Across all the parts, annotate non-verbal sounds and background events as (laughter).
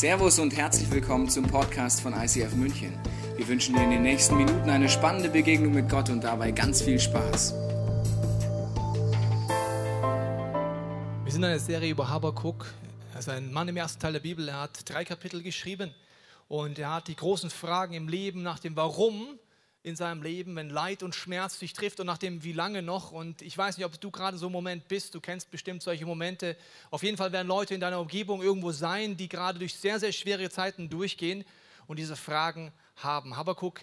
Servus und herzlich willkommen zum Podcast von ICF München. Wir wünschen dir in den nächsten Minuten eine spannende Begegnung mit Gott und dabei ganz viel Spaß. Wir sind in einer Serie über Habakkuk. Er ist ein Mann im ersten Teil der Bibel. Er hat drei Kapitel geschrieben und er hat die großen Fragen im Leben nach dem Warum in seinem Leben, wenn Leid und Schmerz dich trifft und nach dem wie lange noch. Und ich weiß nicht, ob du gerade so ein Moment bist, du kennst bestimmt solche Momente. Auf jeden Fall werden Leute in deiner Umgebung irgendwo sein, die gerade durch sehr, sehr schwere Zeiten durchgehen und diese Fragen haben. Habakkuk,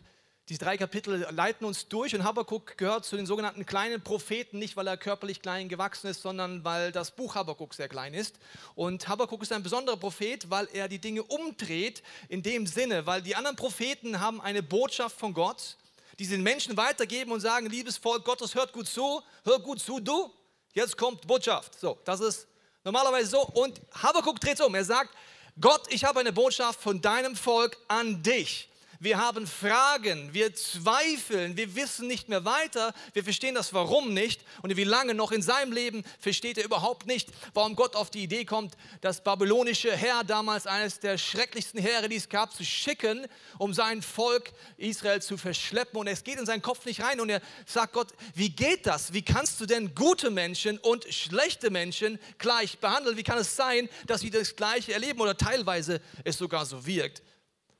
diese drei Kapitel leiten uns durch und Habakkuk gehört zu den sogenannten kleinen Propheten, nicht weil er körperlich klein gewachsen ist, sondern weil das Buch Habakkuk sehr klein ist. Und Habakkuk ist ein besonderer Prophet, weil er die Dinge umdreht in dem Sinne, weil die anderen Propheten haben eine Botschaft von Gott die den Menschen weitergeben und sagen, liebes Volk Gottes, hört gut zu, hört gut zu, du, jetzt kommt Botschaft. So, das ist normalerweise so. Und Habakkuk dreht es um. Er sagt, Gott, ich habe eine Botschaft von deinem Volk an dich wir haben Fragen, wir zweifeln, wir wissen nicht mehr weiter, wir verstehen das Warum nicht und wie lange noch in seinem Leben versteht er überhaupt nicht, warum Gott auf die Idee kommt, das babylonische Heer, damals eines der schrecklichsten Heere, die es gab, zu schicken, um sein Volk Israel zu verschleppen und es geht in seinen Kopf nicht rein und er sagt Gott, wie geht das? Wie kannst du denn gute Menschen und schlechte Menschen gleich behandeln? Wie kann es sein, dass sie das Gleiche erleben oder teilweise es sogar so wirkt?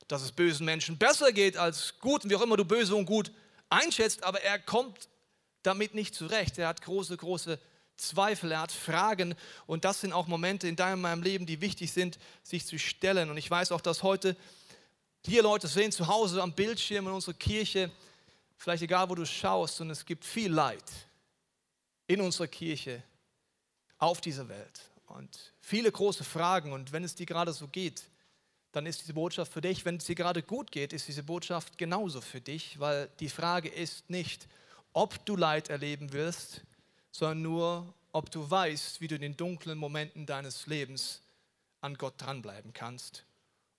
Dass es bösen Menschen besser geht als guten, wie auch immer du böse und gut einschätzt, aber er kommt damit nicht zurecht. Er hat große, große Zweifel, er hat Fragen und das sind auch Momente in deinem meinem Leben, die wichtig sind, sich zu stellen. Und ich weiß auch, dass heute hier Leute sehen zu Hause am Bildschirm in unserer Kirche, vielleicht egal wo du schaust, und es gibt viel Leid in unserer Kirche auf dieser Welt und viele große Fragen. Und wenn es dir gerade so geht, dann ist diese Botschaft für dich. Wenn es dir gerade gut geht, ist diese Botschaft genauso für dich, weil die Frage ist nicht, ob du Leid erleben wirst, sondern nur, ob du weißt, wie du in den dunklen Momenten deines Lebens an Gott dranbleiben kannst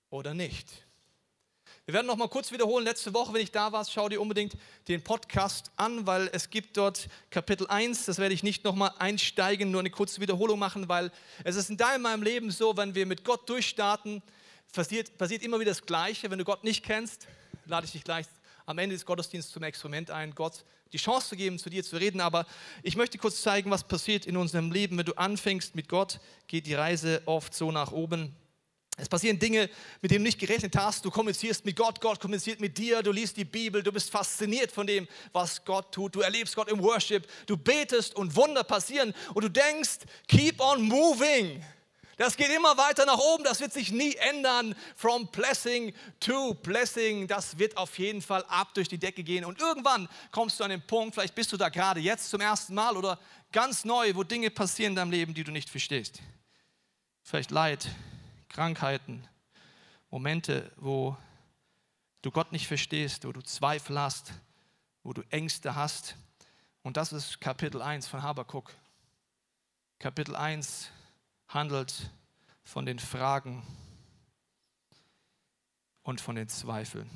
oder nicht. Wir werden noch mal kurz wiederholen. Letzte Woche, wenn ich da war, schau dir unbedingt den Podcast an, weil es gibt dort Kapitel 1. Das werde ich nicht noch mal einsteigen, nur eine kurze Wiederholung machen, weil es ist in deinem Leben so, wenn wir mit Gott durchstarten, passiert, passiert immer wieder das Gleiche. Wenn du Gott nicht kennst, lade ich dich gleich am Ende des Gottesdienstes zum Experiment ein, Gott die Chance zu geben, zu dir zu reden. Aber ich möchte kurz zeigen, was passiert in unserem Leben. Wenn du anfängst mit Gott, geht die Reise oft so nach oben. Es passieren Dinge, mit denen du nicht gerechnet hast. Du kommunizierst mit Gott, Gott kommuniziert mit dir, du liest die Bibel, du bist fasziniert von dem, was Gott tut. Du erlebst Gott im Worship, du betest und Wunder passieren und du denkst, keep on moving. Das geht immer weiter nach oben, das wird sich nie ändern. From blessing to blessing, das wird auf jeden Fall ab durch die Decke gehen. Und irgendwann kommst du an den Punkt, vielleicht bist du da gerade jetzt zum ersten Mal oder ganz neu, wo Dinge passieren in deinem Leben, die du nicht verstehst. Vielleicht Leid, Krankheiten, Momente, wo du Gott nicht verstehst, wo du Zweifel hast, wo du Ängste hast. Und das ist Kapitel 1 von Habakuk. Kapitel 1 handelt von den Fragen und von den Zweifeln.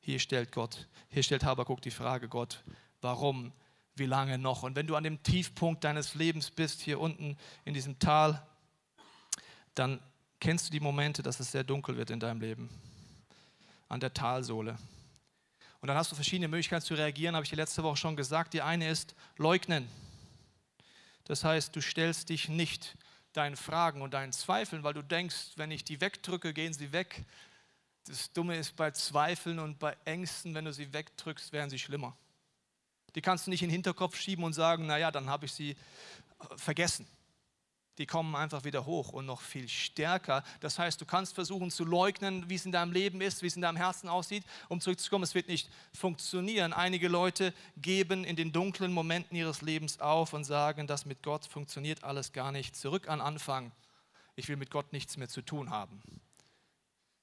Hier stellt Gott, hier stellt Habakuk die Frage, Gott, warum, wie lange noch? Und wenn du an dem Tiefpunkt deines Lebens bist, hier unten in diesem Tal, dann kennst du die Momente, dass es sehr dunkel wird in deinem Leben, an der Talsohle. Und dann hast du verschiedene Möglichkeiten zu reagieren, habe ich dir letzte Woche schon gesagt. Die eine ist leugnen. Das heißt, du stellst dich nicht deinen Fragen und deinen Zweifeln, weil du denkst, wenn ich die wegdrücke, gehen sie weg. Das Dumme ist bei Zweifeln und bei Ängsten, wenn du sie wegdrückst, werden sie schlimmer. Die kannst du nicht in den Hinterkopf schieben und sagen, naja, dann habe ich sie äh, vergessen die kommen einfach wieder hoch und noch viel stärker. Das heißt, du kannst versuchen zu leugnen, wie es in deinem Leben ist, wie es in deinem Herzen aussieht, um zurückzukommen. Es wird nicht funktionieren. Einige Leute geben in den dunklen Momenten ihres Lebens auf und sagen, das mit Gott funktioniert alles gar nicht. Zurück an Anfang. Ich will mit Gott nichts mehr zu tun haben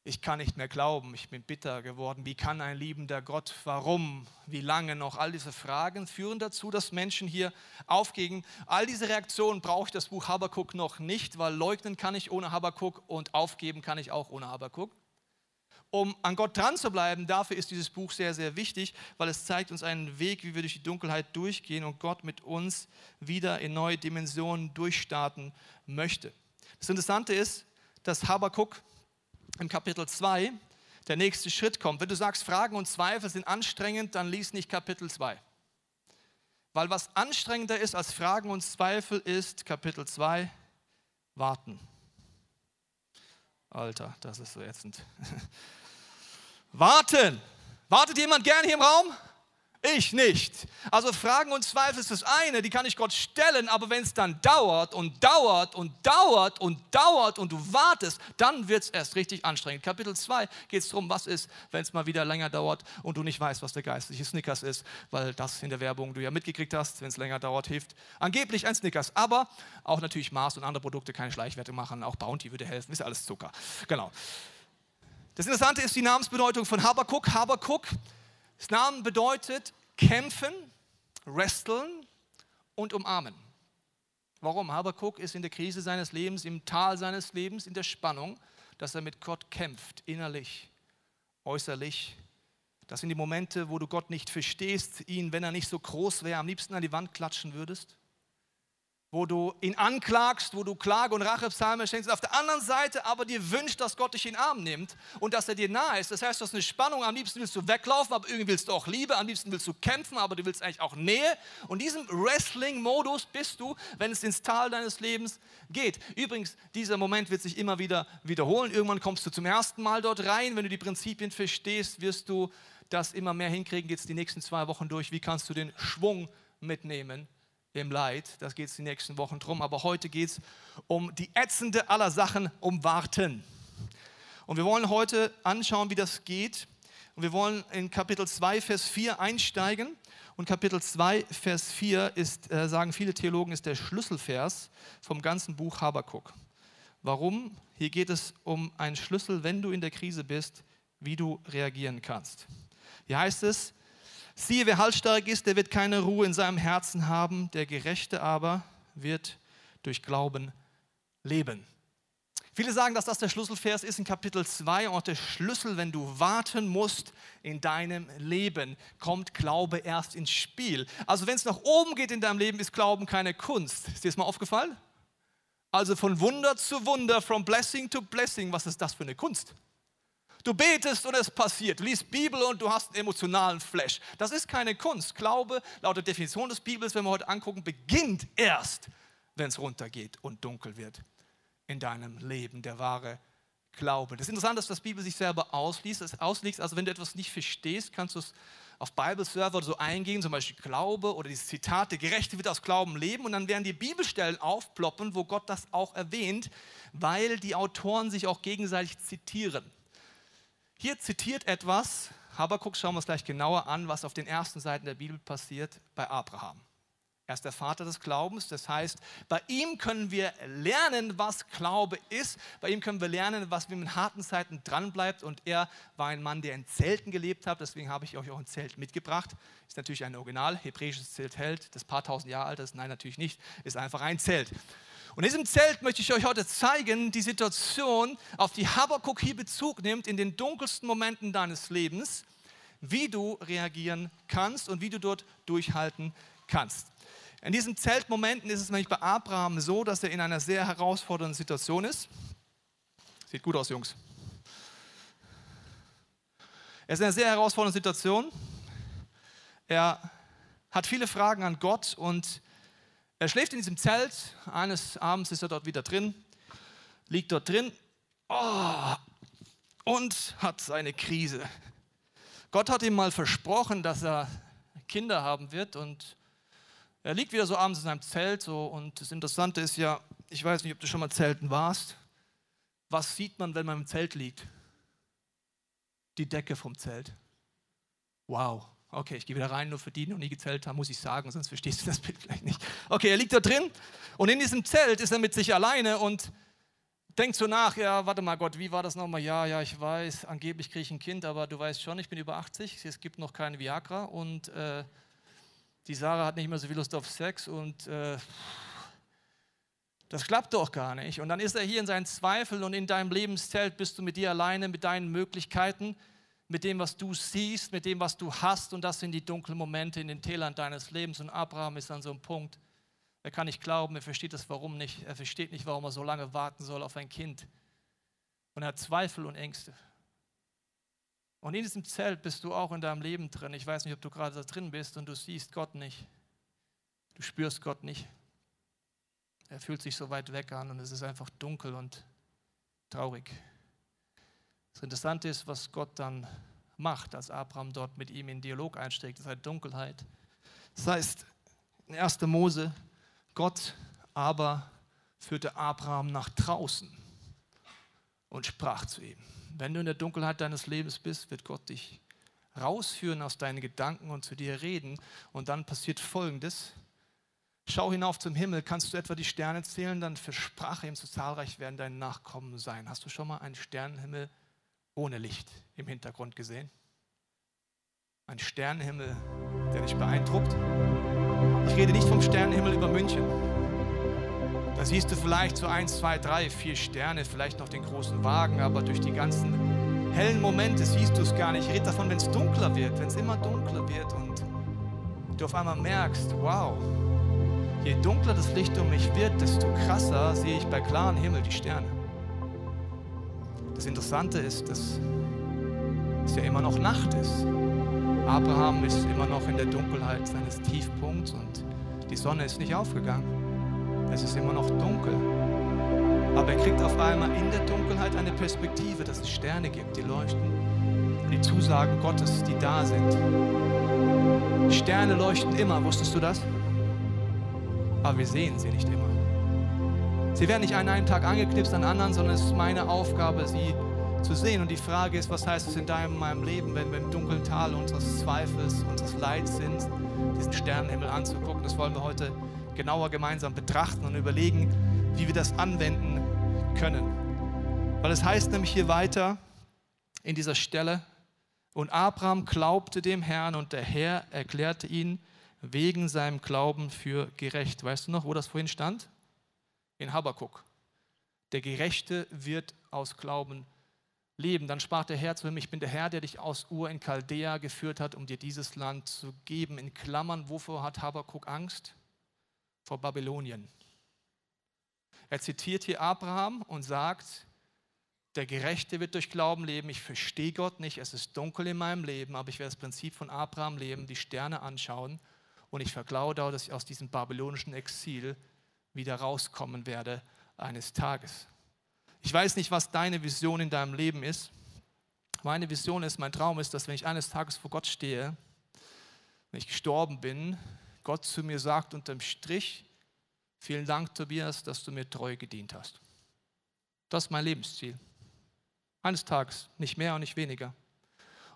ich kann nicht mehr glauben, ich bin bitter geworden. Wie kann ein liebender Gott, warum, wie lange noch? All diese Fragen führen dazu, dass Menschen hier aufgehen. All diese Reaktionen brauche ich das Buch Habakuk noch nicht, weil leugnen kann ich ohne Habakuk und aufgeben kann ich auch ohne Habakuk. Um an Gott dran zu bleiben, dafür ist dieses Buch sehr, sehr wichtig, weil es zeigt uns einen Weg, wie wir durch die Dunkelheit durchgehen und Gott mit uns wieder in neue Dimensionen durchstarten möchte. Das Interessante ist, dass Habakkuk im Kapitel 2 der nächste Schritt kommt. Wenn du sagst, Fragen und Zweifel sind anstrengend, dann lies nicht Kapitel 2. Weil was anstrengender ist als Fragen und Zweifel ist Kapitel 2, warten. Alter, das ist so ätzend. (laughs) warten. Wartet jemand gern hier im Raum? Ich nicht. Also Fragen und Zweifel ist das eine, die kann ich Gott stellen, aber wenn es dann dauert und dauert und dauert und dauert und du wartest, dann wird es erst richtig anstrengend. Kapitel 2 geht es darum, was ist, wenn es mal wieder länger dauert und du nicht weißt, was der geistliche Snickers ist, weil das in der Werbung du ja mitgekriegt hast, wenn es länger dauert, hilft. Angeblich ein Snickers, aber auch natürlich Mars und andere Produkte keine Schleichwerte machen, auch Bounty würde helfen, ist alles Zucker. Genau. Das Interessante ist die Namensbedeutung von Habakuk. Habakuk das bedeutet kämpfen, wresteln und umarmen. Warum? Habakuk ist in der Krise seines Lebens, im Tal seines Lebens, in der Spannung, dass er mit Gott kämpft, innerlich, äußerlich. Das sind die Momente, wo du Gott nicht verstehst, ihn, wenn er nicht so groß wäre, am liebsten an die Wand klatschen würdest wo du ihn anklagst, wo du Klage- und Rachepsalme schenkst, auf der anderen Seite aber dir wünscht, dass Gott dich in den Arm nimmt und dass er dir nahe ist. Das heißt, du hast eine Spannung, am liebsten willst du weglaufen, aber irgendwie willst du auch Liebe, am liebsten willst du kämpfen, aber du willst eigentlich auch Nähe. Und diesem Wrestling-Modus bist du, wenn es ins Tal deines Lebens geht. Übrigens, dieser Moment wird sich immer wieder wiederholen. Irgendwann kommst du zum ersten Mal dort rein. Wenn du die Prinzipien verstehst, wirst du das immer mehr hinkriegen. Geht es die nächsten zwei Wochen durch. Wie kannst du den Schwung mitnehmen? Im Leid. Das geht es die nächsten Wochen drum. Aber heute geht es um die ätzende aller Sachen, um Warten. Und wir wollen heute anschauen, wie das geht. Und wir wollen in Kapitel 2, Vers 4 einsteigen. Und Kapitel 2, Vers 4 ist, äh, sagen viele Theologen, ist der Schlüsselvers vom ganzen Buch Habakuk. Warum? Hier geht es um einen Schlüssel, wenn du in der Krise bist, wie du reagieren kannst. Hier heißt es, Siehe, wer halsstark ist, der wird keine Ruhe in seinem Herzen haben, der Gerechte aber wird durch Glauben leben. Viele sagen, dass das der Schlüsselvers ist in Kapitel 2 und der Schlüssel, wenn du warten musst in deinem Leben, kommt Glaube erst ins Spiel. Also wenn es nach oben geht in deinem Leben, ist Glauben keine Kunst. Ist dir das mal aufgefallen? Also von Wunder zu Wunder, from blessing to blessing, was ist das für eine Kunst? Du betest und es passiert. Du liest Bibel und du hast einen emotionalen Flash. Das ist keine Kunst. Glaube, laut der Definition des Bibels, wenn wir heute angucken, beginnt erst, wenn es runtergeht und dunkel wird in deinem Leben. Der wahre Glaube. Das ist interessant, dass das Bibel sich selber ausliest. ausliest. Also wenn du etwas nicht verstehst, kannst du es auf Bible-Server so eingehen, zum Beispiel Glaube oder dieses Zitat, der Gerechte wird aus Glauben leben und dann werden die Bibelstellen aufploppen, wo Gott das auch erwähnt, weil die Autoren sich auch gegenseitig zitieren. Hier zitiert etwas, Habakkuk schauen wir uns gleich genauer an, was auf den ersten Seiten der Bibel passiert bei Abraham. Er ist der Vater des Glaubens, das heißt, bei ihm können wir lernen, was Glaube ist. Bei ihm können wir lernen, was wie in harten Zeiten dranbleibt. Und er war ein Mann, der in Zelten gelebt hat, deswegen habe ich euch auch ein Zelt mitgebracht. Ist natürlich ein Original, hebräisches Zelt hält, das paar tausend Jahre alt ist. Nein, natürlich nicht, ist einfach ein Zelt. Und in diesem Zelt möchte ich euch heute zeigen, die Situation, auf die Habakkuk hier Bezug nimmt in den dunkelsten Momenten deines Lebens, wie du reagieren kannst und wie du dort durchhalten kannst. In diesen Zeltmomenten ist es nämlich bei Abraham so, dass er in einer sehr herausfordernden Situation ist. Sieht gut aus, Jungs. Er ist in einer sehr herausfordernden Situation. Er hat viele Fragen an Gott und er schläft in diesem Zelt. Eines Abends ist er dort wieder drin, liegt dort drin oh, und hat seine Krise. Gott hat ihm mal versprochen, dass er Kinder haben wird und er liegt wieder so abends in seinem Zelt so und das Interessante ist ja, ich weiß nicht, ob du schon mal zelten warst. Was sieht man, wenn man im Zelt liegt? Die Decke vom Zelt. Wow. Okay, ich gehe wieder rein, nur für die, die noch nie gezählt haben, muss ich sagen, sonst verstehst du das (laughs) Bild vielleicht nicht. Okay, er liegt da drin und in diesem Zelt ist er mit sich alleine und denkt so nach, ja, warte mal Gott, wie war das nochmal? Ja, ja, ich weiß, angeblich kriege ich ein Kind, aber du weißt schon, ich bin über 80, es gibt noch keine Viagra und äh, die Sarah hat nicht mehr so viel Lust auf Sex und äh, das klappt doch gar nicht. Und dann ist er hier in seinen Zweifeln und in deinem Lebenszelt bist du mit dir alleine, mit deinen Möglichkeiten mit dem, was du siehst, mit dem, was du hast. Und das sind die dunklen Momente in den Tälern deines Lebens. Und Abraham ist an so einem Punkt. Er kann nicht glauben, er versteht das Warum nicht. Er versteht nicht, warum er so lange warten soll auf ein Kind. Und er hat Zweifel und Ängste. Und in diesem Zelt bist du auch in deinem Leben drin. Ich weiß nicht, ob du gerade da drin bist und du siehst Gott nicht. Du spürst Gott nicht. Er fühlt sich so weit weg an und es ist einfach dunkel und traurig. Das Interessante ist, was Gott dann macht, als Abraham dort mit ihm in Dialog einsteigt. Das heißt Dunkelheit. Das heißt, in 1. Mose, Gott aber führte Abraham nach draußen und sprach zu ihm. Wenn du in der Dunkelheit deines Lebens bist, wird Gott dich rausführen aus deinen Gedanken und zu dir reden. Und dann passiert Folgendes. Schau hinauf zum Himmel, kannst du etwa die Sterne zählen? Dann versprach er ihm, so zahlreich werden deine Nachkommen sein. Hast du schon mal einen Sternenhimmel ohne Licht im Hintergrund gesehen? Ein Sternenhimmel, der dich beeindruckt? Ich rede nicht vom Sternenhimmel über München. Da siehst du vielleicht so eins, zwei, drei, vier Sterne, vielleicht noch den großen Wagen, aber durch die ganzen hellen Momente siehst du es gar nicht. Ich rede davon, wenn es dunkler wird, wenn es immer dunkler wird und du auf einmal merkst, wow, je dunkler das Licht um mich wird, desto krasser sehe ich bei klarem Himmel die Sterne. Das Interessante ist, dass es ja immer noch Nacht ist. Abraham ist immer noch in der Dunkelheit seines Tiefpunkts und die Sonne ist nicht aufgegangen. Es ist immer noch dunkel. Aber er kriegt auf einmal in der Dunkelheit eine Perspektive, dass es Sterne gibt, die leuchten. Und die Zusagen Gottes, die da sind. Sterne leuchten immer, wusstest du das? Aber wir sehen sie nicht immer. Sie werden nicht an einem Tag angeknipst, an anderen, sondern es ist meine Aufgabe, sie zu sehen. Und die Frage ist, was heißt es in deinem, meinem Leben, wenn wir im dunklen Tal unseres Zweifels, unseres Leids sind, diesen Sternenhimmel anzugucken. Das wollen wir heute genauer gemeinsam betrachten und überlegen, wie wir das anwenden können. Weil es heißt nämlich hier weiter in dieser Stelle, und Abraham glaubte dem Herrn und der Herr erklärte ihn wegen seinem Glauben für gerecht. Weißt du noch, wo das vorhin stand? In Habakkuk. Der Gerechte wird aus Glauben leben. Dann sprach der Herr zu ihm, ich bin der Herr, der dich aus Ur in Chaldea geführt hat, um dir dieses Land zu geben. In Klammern, wovor hat Habakkuk Angst? Vor Babylonien. Er zitiert hier Abraham und sagt, der Gerechte wird durch Glauben leben. Ich verstehe Gott nicht, es ist dunkel in meinem Leben, aber ich werde das Prinzip von Abraham leben, die Sterne anschauen und ich verglaube, dass ich aus diesem babylonischen Exil wieder rauskommen werde eines Tages. Ich weiß nicht, was deine Vision in deinem Leben ist. Meine Vision ist, mein Traum ist, dass wenn ich eines Tages vor Gott stehe, wenn ich gestorben bin, Gott zu mir sagt unterm Strich, vielen Dank, Tobias, dass du mir treu gedient hast. Das ist mein Lebensziel. Eines Tages, nicht mehr und nicht weniger.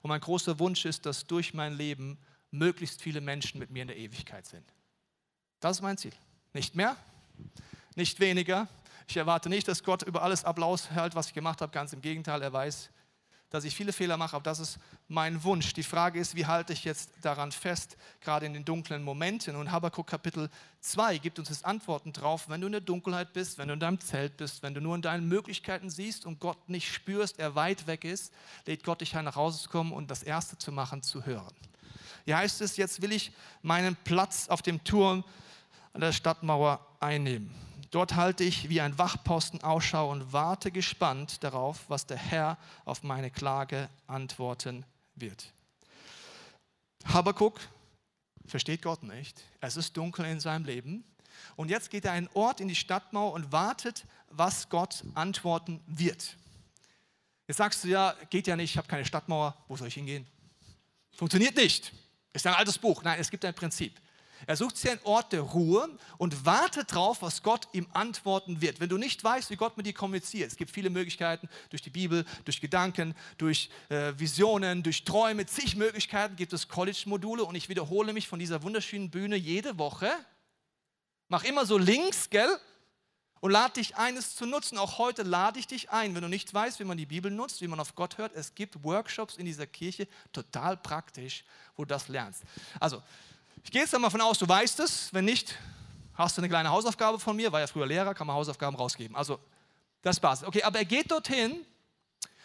Und mein großer Wunsch ist, dass durch mein Leben möglichst viele Menschen mit mir in der Ewigkeit sind. Das ist mein Ziel. Nicht mehr, nicht weniger, ich erwarte nicht, dass Gott über alles Applaus hält, was ich gemacht habe. Ganz im Gegenteil, er weiß, dass ich viele Fehler mache, aber das ist mein Wunsch. Die Frage ist, wie halte ich jetzt daran fest, gerade in den dunklen Momenten? Und Habakkuk Kapitel 2 gibt uns jetzt Antworten drauf, wenn du in der Dunkelheit bist, wenn du in deinem Zelt bist, wenn du nur in deinen Möglichkeiten siehst und Gott nicht spürst, er weit weg ist, lädt Gott dich ein, nach Hause zu kommen und das Erste zu machen, zu hören. Hier heißt es, jetzt will ich meinen Platz auf dem Turm an der Stadtmauer einnehmen. Dort halte ich wie ein Wachposten Ausschau und warte gespannt darauf, was der Herr auf meine Klage antworten wird. Habakuk versteht Gott nicht. Es ist dunkel in seinem Leben. Und jetzt geht er einen Ort in die Stadtmauer und wartet, was Gott antworten wird. Jetzt sagst du ja, geht ja nicht, ich habe keine Stadtmauer, wo soll ich hingehen? Funktioniert nicht. Ist ein altes Buch. Nein, es gibt ein Prinzip. Er sucht sich einen Ort der Ruhe und wartet darauf, was Gott ihm antworten wird. Wenn du nicht weißt, wie Gott mit dir kommuniziert, es gibt viele Möglichkeiten durch die Bibel, durch Gedanken, durch äh, Visionen, durch Träume, zig Möglichkeiten gibt es College-Module und ich wiederhole mich von dieser wunderschönen Bühne jede Woche. Mach immer so links, gell? Und lade dich ein, es zu nutzen. Auch heute lade ich dich ein, wenn du nicht weißt, wie man die Bibel nutzt, wie man auf Gott hört. Es gibt Workshops in dieser Kirche, total praktisch, wo du das lernst. Also, ich gehe jetzt einmal von aus, du weißt es. Wenn nicht, hast du eine kleine Hausaufgabe von mir. War ja früher Lehrer, kann man Hausaufgaben rausgeben. Also, das passt. Okay, aber er geht dorthin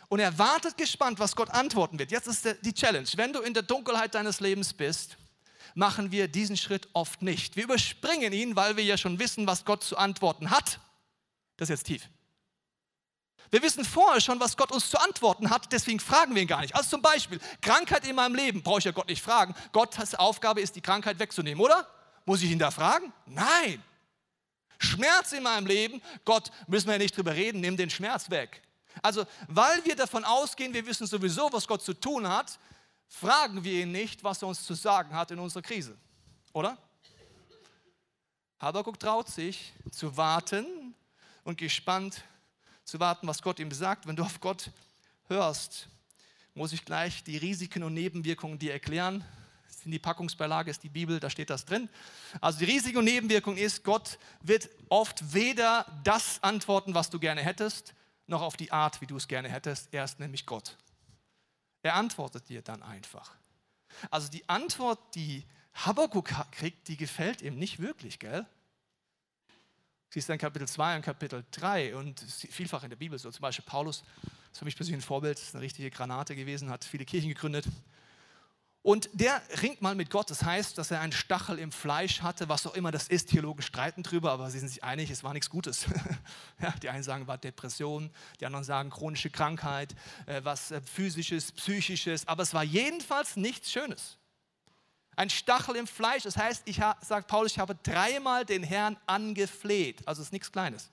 und er wartet gespannt, was Gott antworten wird. Jetzt ist die Challenge. Wenn du in der Dunkelheit deines Lebens bist, machen wir diesen Schritt oft nicht. Wir überspringen ihn, weil wir ja schon wissen, was Gott zu antworten hat. Das ist jetzt tief. Wir wissen vorher schon, was Gott uns zu antworten hat, deswegen fragen wir ihn gar nicht. Also zum Beispiel, Krankheit in meinem Leben, brauche ich ja Gott nicht fragen. Gottes Aufgabe ist, die Krankheit wegzunehmen, oder? Muss ich ihn da fragen? Nein. Schmerz in meinem Leben, Gott, müssen wir ja nicht drüber reden, nimm den Schmerz weg. Also, weil wir davon ausgehen, wir wissen sowieso, was Gott zu tun hat, fragen wir ihn nicht, was er uns zu sagen hat in unserer Krise. Oder? Habakuk traut sich zu warten und gespannt zu warten, was Gott ihm sagt. Wenn du auf Gott hörst, muss ich gleich die Risiken und Nebenwirkungen dir erklären. In die Packungsbeilage ist die Bibel, da steht das drin. Also die Risiken und Nebenwirkung ist, Gott wird oft weder das antworten, was du gerne hättest, noch auf die Art, wie du es gerne hättest. Er ist nämlich Gott. Er antwortet dir dann einfach. Also die Antwort, die Habakkuk kriegt, die gefällt ihm nicht wirklich, gell? Siehst du in Kapitel 2 und Kapitel 3 und vielfach in der Bibel, so zum Beispiel Paulus, ist für mich persönlich ein Vorbild, ist eine richtige Granate gewesen, hat viele Kirchen gegründet. Und der ringt mal mit Gott. Das heißt, dass er einen Stachel im Fleisch hatte, was auch immer das ist. Theologen streiten drüber, aber sie sind sich einig, es war nichts Gutes. (laughs) ja, die einen sagen, war Depression, die anderen sagen chronische Krankheit, äh, was äh, physisches, psychisches, aber es war jedenfalls nichts Schönes. Ein Stachel im Fleisch, das heißt, ich sagt Paulus, ich habe dreimal den Herrn angefleht. Also ist nichts Kleines.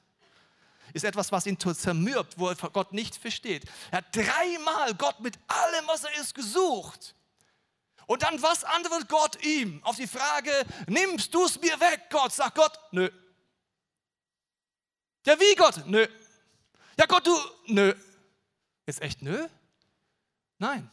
Ist etwas, was ihn zermürbt, wo er Gott nicht versteht. Er hat dreimal Gott mit allem, was er ist, gesucht. Und dann, was antwortet Gott ihm auf die Frage, nimmst du es mir weg, Gott? Sagt Gott, nö. Ja, wie Gott? Nö. Ja, Gott, du, nö. Ist echt nö? Nein.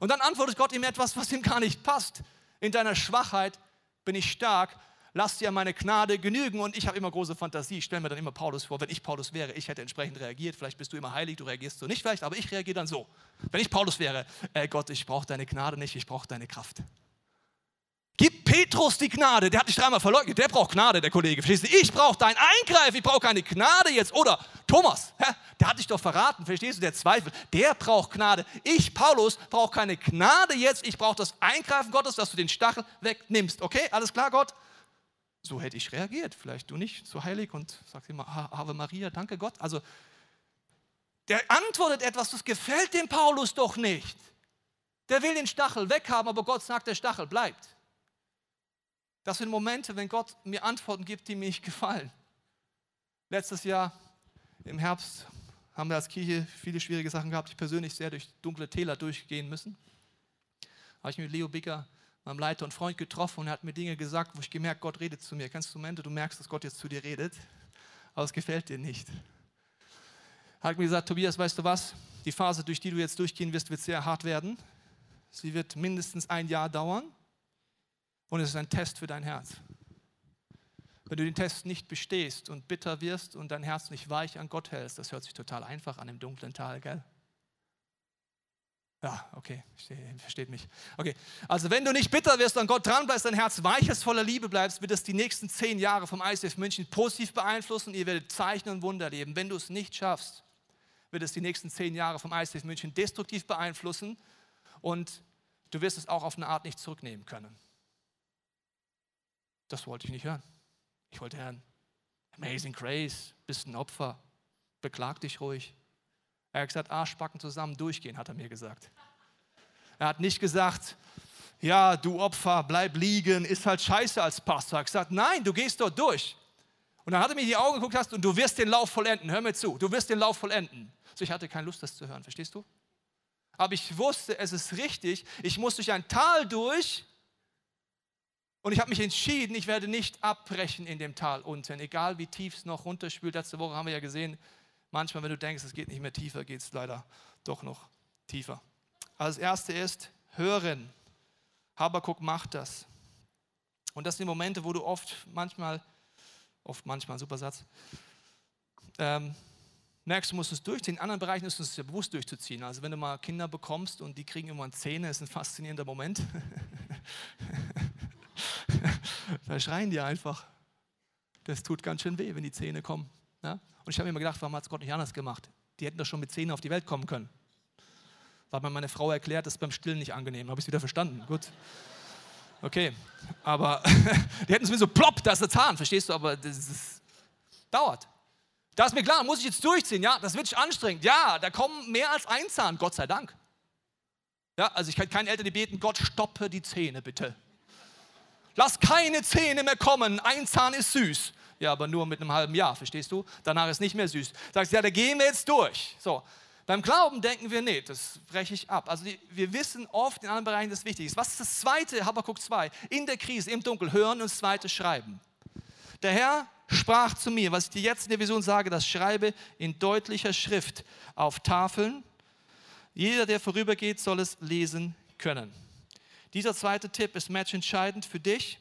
Und dann antwortet Gott ihm etwas, was ihm gar nicht passt. In deiner Schwachheit bin ich stark lass dir meine Gnade genügen. Und ich habe immer große Fantasie. Ich stelle mir dann immer Paulus vor, wenn ich Paulus wäre, ich hätte entsprechend reagiert. Vielleicht bist du immer heilig, du reagierst so nicht vielleicht, aber ich reagiere dann so. Wenn ich Paulus wäre, äh Gott, ich brauche deine Gnade nicht, ich brauche deine Kraft. Gib Petrus die Gnade, der hat dich dreimal verleugnet, der braucht Gnade, der Kollege. Verstehst du? Ich brauche dein Eingreifen, ich brauche keine Gnade jetzt. Oder Thomas, der hat dich doch verraten, verstehst du? Der Zweifel, der braucht Gnade. Ich, Paulus, brauche keine Gnade jetzt, ich brauche das Eingreifen Gottes, dass du den Stachel wegnimmst. Okay, alles klar, Gott? So hätte ich reagiert. Vielleicht du nicht so heilig und sagst immer, Ave Maria, danke Gott. Also, der antwortet etwas, das gefällt dem Paulus doch nicht. Der will den Stachel weghaben, aber Gott sagt, der Stachel bleibt. Das sind Momente, wenn Gott mir Antworten gibt, die mir nicht gefallen. Letztes Jahr im Herbst haben wir als Kirche viele schwierige Sachen gehabt. Ich persönlich sehr durch dunkle Täler durchgehen müssen. Habe ich mit Leo Bicker meinem Leiter und Freund getroffen und er hat mir Dinge gesagt, wo ich gemerkt, Gott redet zu mir. Kennst du Momente, du merkst, dass Gott jetzt zu dir redet, aber es gefällt dir nicht. Er hat mir gesagt, Tobias, weißt du was? Die Phase, durch die du jetzt durchgehen wirst, wird sehr hart werden. Sie wird mindestens ein Jahr dauern und es ist ein Test für dein Herz. Wenn du den Test nicht bestehst und bitter wirst und dein Herz nicht weich an Gott hältst, das hört sich total einfach an im dunklen Tal, gell? Ja, okay, versteht mich. Okay, also wenn du nicht bitter wirst an Gott dran bleibst, dein Herz weich ist, voller Liebe bleibst, wird es die nächsten zehn Jahre vom ICF München positiv beeinflussen. Ihr werdet Zeichen und Wunder erleben. Wenn du es nicht schaffst, wird es die nächsten zehn Jahre vom ICF München destruktiv beeinflussen und du wirst es auch auf eine Art nicht zurücknehmen können. Das wollte ich nicht hören. Ich wollte hören, Amazing Grace, bist ein Opfer, beklag dich ruhig. Er hat gesagt, Arschbacken zusammen durchgehen, hat er mir gesagt. Er hat nicht gesagt, ja, du Opfer, bleib liegen, ist halt scheiße als Pastor. Er hat gesagt, nein, du gehst dort durch. Und dann hat er mir in die Augen geguckt hast und du wirst den Lauf vollenden. Hör mir zu, du wirst den Lauf vollenden. So, ich hatte keine Lust, das zu hören, verstehst du? Aber ich wusste, es ist richtig. Ich muss durch ein Tal durch und ich habe mich entschieden, ich werde nicht abbrechen in dem Tal unten, egal wie tief es noch runterspült. Letzte Woche haben wir ja gesehen, Manchmal, wenn du denkst, es geht nicht mehr tiefer, geht es leider doch noch tiefer. Also das erste ist hören. Habakuk macht das. Und das sind die Momente, wo du oft manchmal, oft manchmal, super Satz, ähm, merkst, du musst es durchziehen. In anderen Bereichen ist es ja bewusst durchzuziehen. Also wenn du mal Kinder bekommst und die kriegen immer Zähne, ist ein faszinierender Moment. (laughs) da schreien die einfach. Das tut ganz schön weh, wenn die Zähne kommen. Ja? Und ich habe mir immer gedacht, warum hat es Gott nicht anders gemacht? Die hätten doch schon mit Zähnen auf die Welt kommen können. Weil mir meine Frau erklärt, das ist beim Stillen nicht angenehm. Habe ich es wieder verstanden. Gut. Okay. Aber (laughs) die hätten es mir so plopp, da ist der Zahn, verstehst du? Aber das, ist, dauert. Da ist mir klar, muss ich jetzt durchziehen. Ja, das wird anstrengend. Ja, da kommen mehr als ein Zahn, Gott sei Dank. Ja, also ich kann keinen Eltern die beten, Gott stoppe die Zähne bitte. Lass keine Zähne mehr kommen, ein Zahn ist süß. Ja, aber nur mit einem halben Jahr, verstehst du? Danach ist nicht mehr süß. Sagst, ja, da gehen wir jetzt durch. So, beim Glauben denken wir, nee, das breche ich ab. Also wir wissen oft in anderen Bereichen, das wichtig ist. Was ist das zweite, Habakkuk 2? In der Krise, im Dunkel, hören und das zweite schreiben. Der Herr sprach zu mir, was ich dir jetzt in der Vision sage, das schreibe in deutlicher Schrift auf Tafeln. Jeder, der vorübergeht, soll es lesen können. Dieser zweite Tipp ist matchentscheidend für dich.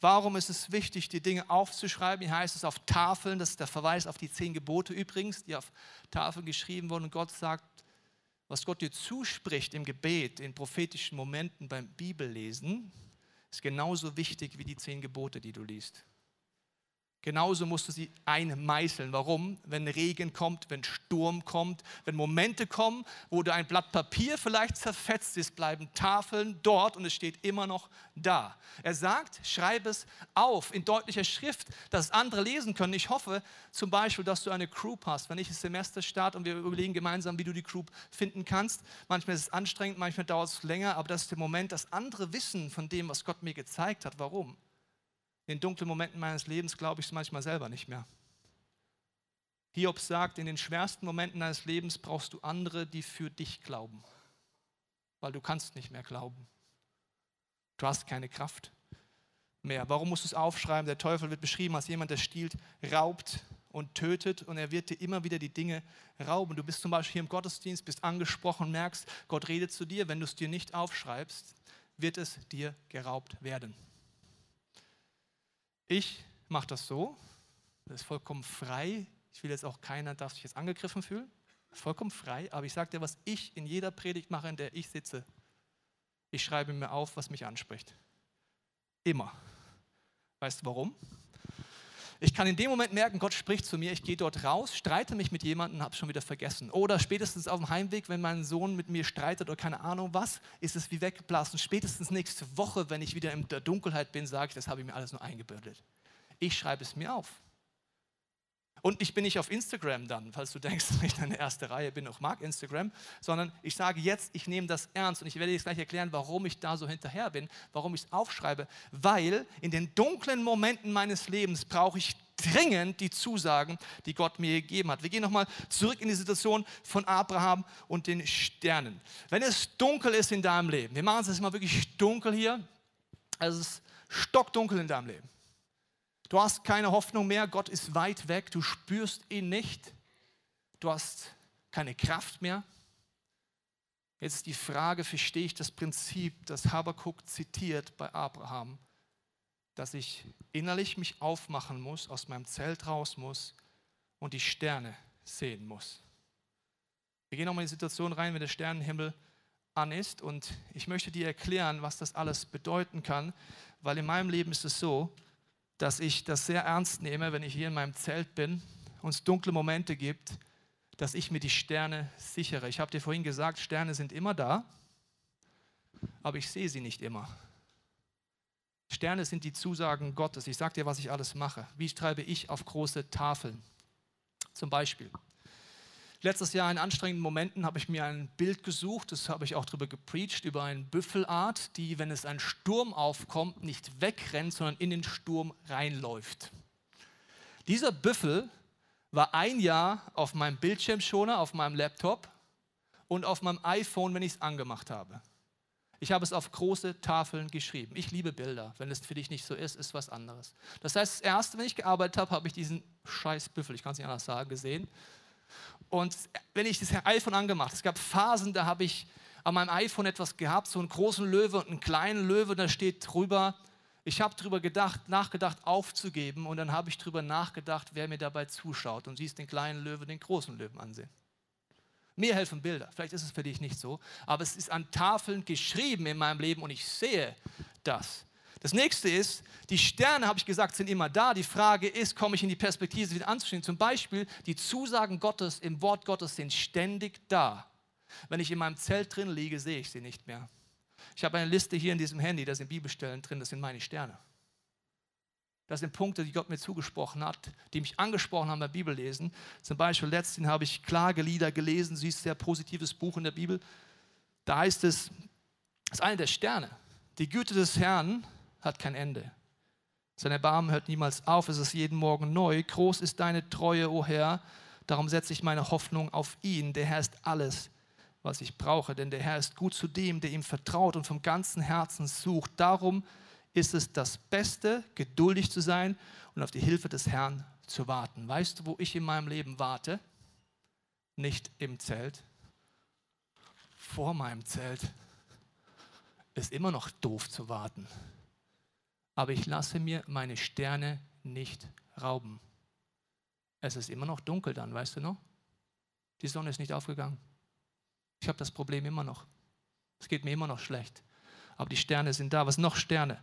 Warum ist es wichtig, die Dinge aufzuschreiben? Hier heißt es auf Tafeln, das ist der Verweis auf die zehn Gebote übrigens, die auf Tafeln geschrieben wurden. Und Gott sagt, was Gott dir zuspricht im Gebet, in prophetischen Momenten beim Bibellesen, ist genauso wichtig wie die zehn Gebote, die du liest. Genauso musst du sie einmeißeln. Warum? Wenn Regen kommt, wenn Sturm kommt, wenn Momente kommen, wo du ein Blatt Papier vielleicht zerfetzt ist, bleiben Tafeln dort und es steht immer noch da. Er sagt, schreib es auf in deutlicher Schrift, dass andere lesen können. Ich hoffe zum Beispiel, dass du eine Crew hast, wenn ich das Semester starte und wir überlegen gemeinsam, wie du die Crew finden kannst. Manchmal ist es anstrengend, manchmal dauert es länger, aber das ist der Moment, dass andere wissen von dem, was Gott mir gezeigt hat. Warum? In den dunklen Momenten meines Lebens glaube ich es manchmal selber nicht mehr. Hiob sagt, in den schwersten Momenten deines Lebens brauchst du andere, die für dich glauben, weil du kannst nicht mehr glauben. Du hast keine Kraft mehr. Warum musst du es aufschreiben? Der Teufel wird beschrieben als jemand, der stiehlt, raubt und tötet und er wird dir immer wieder die Dinge rauben. Du bist zum Beispiel hier im Gottesdienst, bist angesprochen, merkst, Gott redet zu dir. Wenn du es dir nicht aufschreibst, wird es dir geraubt werden. Ich mache das so, das ist vollkommen frei. Ich will jetzt auch keiner, darf sich jetzt angegriffen fühlen. Vollkommen frei, aber ich sage dir, was ich in jeder Predigt mache, in der ich sitze. Ich schreibe mir auf, was mich anspricht. Immer. Weißt du warum? Ich kann in dem Moment merken, Gott spricht zu mir, ich gehe dort raus, streite mich mit jemandem habe es schon wieder vergessen. Oder spätestens auf dem Heimweg, wenn mein Sohn mit mir streitet oder keine Ahnung was, ist es wie weggeblasen. Spätestens nächste Woche, wenn ich wieder in der Dunkelheit bin, sage ich, das habe ich mir alles nur eingebildet. Ich schreibe es mir auf. Und ich bin nicht auf Instagram dann, falls du denkst, (laughs) dass ich in der ersten Reihe bin, auch mag Instagram, sondern ich sage jetzt, ich nehme das ernst und ich werde jetzt gleich erklären, warum ich da so hinterher bin, warum ich es aufschreibe, weil in den dunklen Momenten meines Lebens brauche ich dringend die Zusagen, die Gott mir gegeben hat. Wir gehen nochmal zurück in die Situation von Abraham und den Sternen. Wenn es dunkel ist in deinem Leben, wir machen es jetzt mal wirklich dunkel hier, also es ist stockdunkel in deinem Leben Du hast keine Hoffnung mehr, Gott ist weit weg, du spürst ihn nicht, du hast keine Kraft mehr. Jetzt ist die Frage, verstehe ich das Prinzip, das Habakkuk zitiert bei Abraham, dass ich innerlich mich aufmachen muss, aus meinem Zelt raus muss und die Sterne sehen muss. Wir gehen nochmal in die Situation rein, wenn der Sternenhimmel an ist und ich möchte dir erklären, was das alles bedeuten kann, weil in meinem Leben ist es so, dass ich das sehr ernst nehme, wenn ich hier in meinem Zelt bin und es dunkle Momente gibt, dass ich mir die Sterne sichere. Ich habe dir vorhin gesagt, Sterne sind immer da, aber ich sehe sie nicht immer. Sterne sind die Zusagen Gottes. Ich sage dir, was ich alles mache. Wie schreibe ich auf große Tafeln? Zum Beispiel, Letztes Jahr in anstrengenden Momenten habe ich mir ein Bild gesucht, das habe ich auch darüber gepreacht, über eine Büffelart, die, wenn es ein Sturm aufkommt, nicht wegrennt, sondern in den Sturm reinläuft. Dieser Büffel war ein Jahr auf meinem Bildschirmschoner, auf meinem Laptop und auf meinem iPhone, wenn ich es angemacht habe. Ich habe es auf große Tafeln geschrieben. Ich liebe Bilder. Wenn es für dich nicht so ist, ist was anderes. Das heißt, das erste, wenn ich gearbeitet habe, habe ich diesen scheiß Büffel, ich kann es nicht anders sagen, gesehen und wenn ich das iPhone angemacht, es gab Phasen, da habe ich an meinem iPhone etwas gehabt, so einen großen Löwe und einen kleinen Löwe, da steht drüber, ich habe darüber gedacht, nachgedacht aufzugeben und dann habe ich darüber nachgedacht, wer mir dabei zuschaut und siehst den kleinen Löwe, den großen Löwen ansehen. Mir helfen Bilder. Vielleicht ist es für dich nicht so, aber es ist an Tafeln geschrieben in meinem Leben und ich sehe das. Das nächste ist, die Sterne, habe ich gesagt, sind immer da. Die Frage ist, komme ich in die Perspektive, sie anzustehen? Zum Beispiel, die Zusagen Gottes im Wort Gottes sind ständig da. Wenn ich in meinem Zelt drin liege, sehe ich sie nicht mehr. Ich habe eine Liste hier in diesem Handy, da sind Bibelstellen drin, das sind meine Sterne. Das sind Punkte, die Gott mir zugesprochen hat, die mich angesprochen haben beim Bibellesen. Zum Beispiel letztens habe ich Klagelieder gelesen, sie ist ein sehr positives Buch in der Bibel. Da heißt es, das ist eine der Sterne. Die Güte des Herrn hat kein Ende. Sein Erbarmen hört niemals auf, es ist jeden Morgen neu. Groß ist deine Treue, o Herr. Darum setze ich meine Hoffnung auf ihn. Der Herr ist alles, was ich brauche, denn der Herr ist gut zu dem, der ihm vertraut und vom ganzen Herzen sucht. Darum ist es das Beste, geduldig zu sein und auf die Hilfe des Herrn zu warten. Weißt du, wo ich in meinem Leben warte? Nicht im Zelt, vor meinem Zelt. Ist immer noch doof zu warten. Aber ich lasse mir meine Sterne nicht rauben. Es ist immer noch dunkel dann, weißt du noch? Die Sonne ist nicht aufgegangen. Ich habe das Problem immer noch. Es geht mir immer noch schlecht. Aber die Sterne sind da. Was noch Sterne?